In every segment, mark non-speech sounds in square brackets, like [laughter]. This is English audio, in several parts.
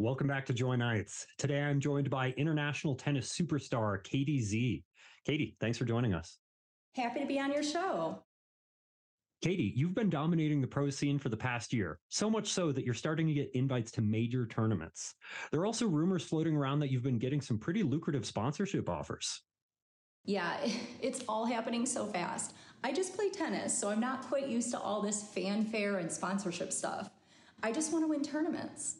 Welcome back to JoyNights. Today I'm joined by international tennis superstar Katie Z. Katie, thanks for joining us. Happy to be on your show. Katie, you've been dominating the pro scene for the past year, so much so that you're starting to get invites to major tournaments. There are also rumors floating around that you've been getting some pretty lucrative sponsorship offers. Yeah, [laughs] it's all happening so fast. I just play tennis, so I'm not quite used to all this fanfare and sponsorship stuff. I just want to win tournaments.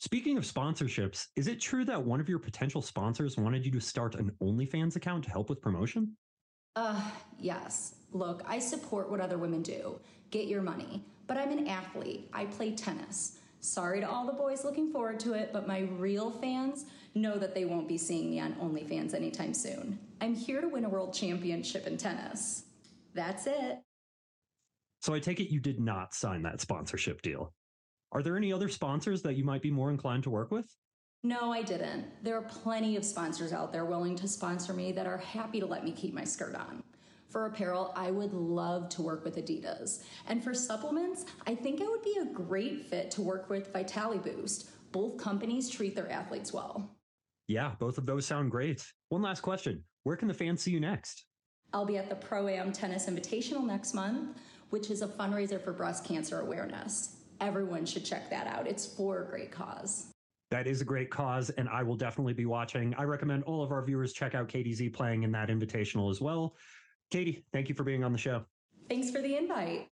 Speaking of sponsorships, is it true that one of your potential sponsors wanted you to start an OnlyFans account to help with promotion? Uh, yes. Look, I support what other women do. Get your money. But I'm an athlete. I play tennis. Sorry to all the boys looking forward to it, but my real fans know that they won't be seeing me on OnlyFans anytime soon. I'm here to win a world championship in tennis. That's it. So I take it you did not sign that sponsorship deal. Are there any other sponsors that you might be more inclined to work with? No, I didn't. There are plenty of sponsors out there willing to sponsor me that are happy to let me keep my skirt on. For apparel, I would love to work with Adidas. And for supplements, I think I would be a great fit to work with Vitaliboost. Both companies treat their athletes well. Yeah, both of those sound great. One last question Where can the fans see you next? I'll be at the Pro Am Tennis Invitational next month, which is a fundraiser for breast cancer awareness everyone should check that out. It's for a great cause. That is a great cause, and I will definitely be watching. I recommend all of our viewers check out Katie Z playing in that invitational as well. Katie, thank you for being on the show. Thanks for the invite.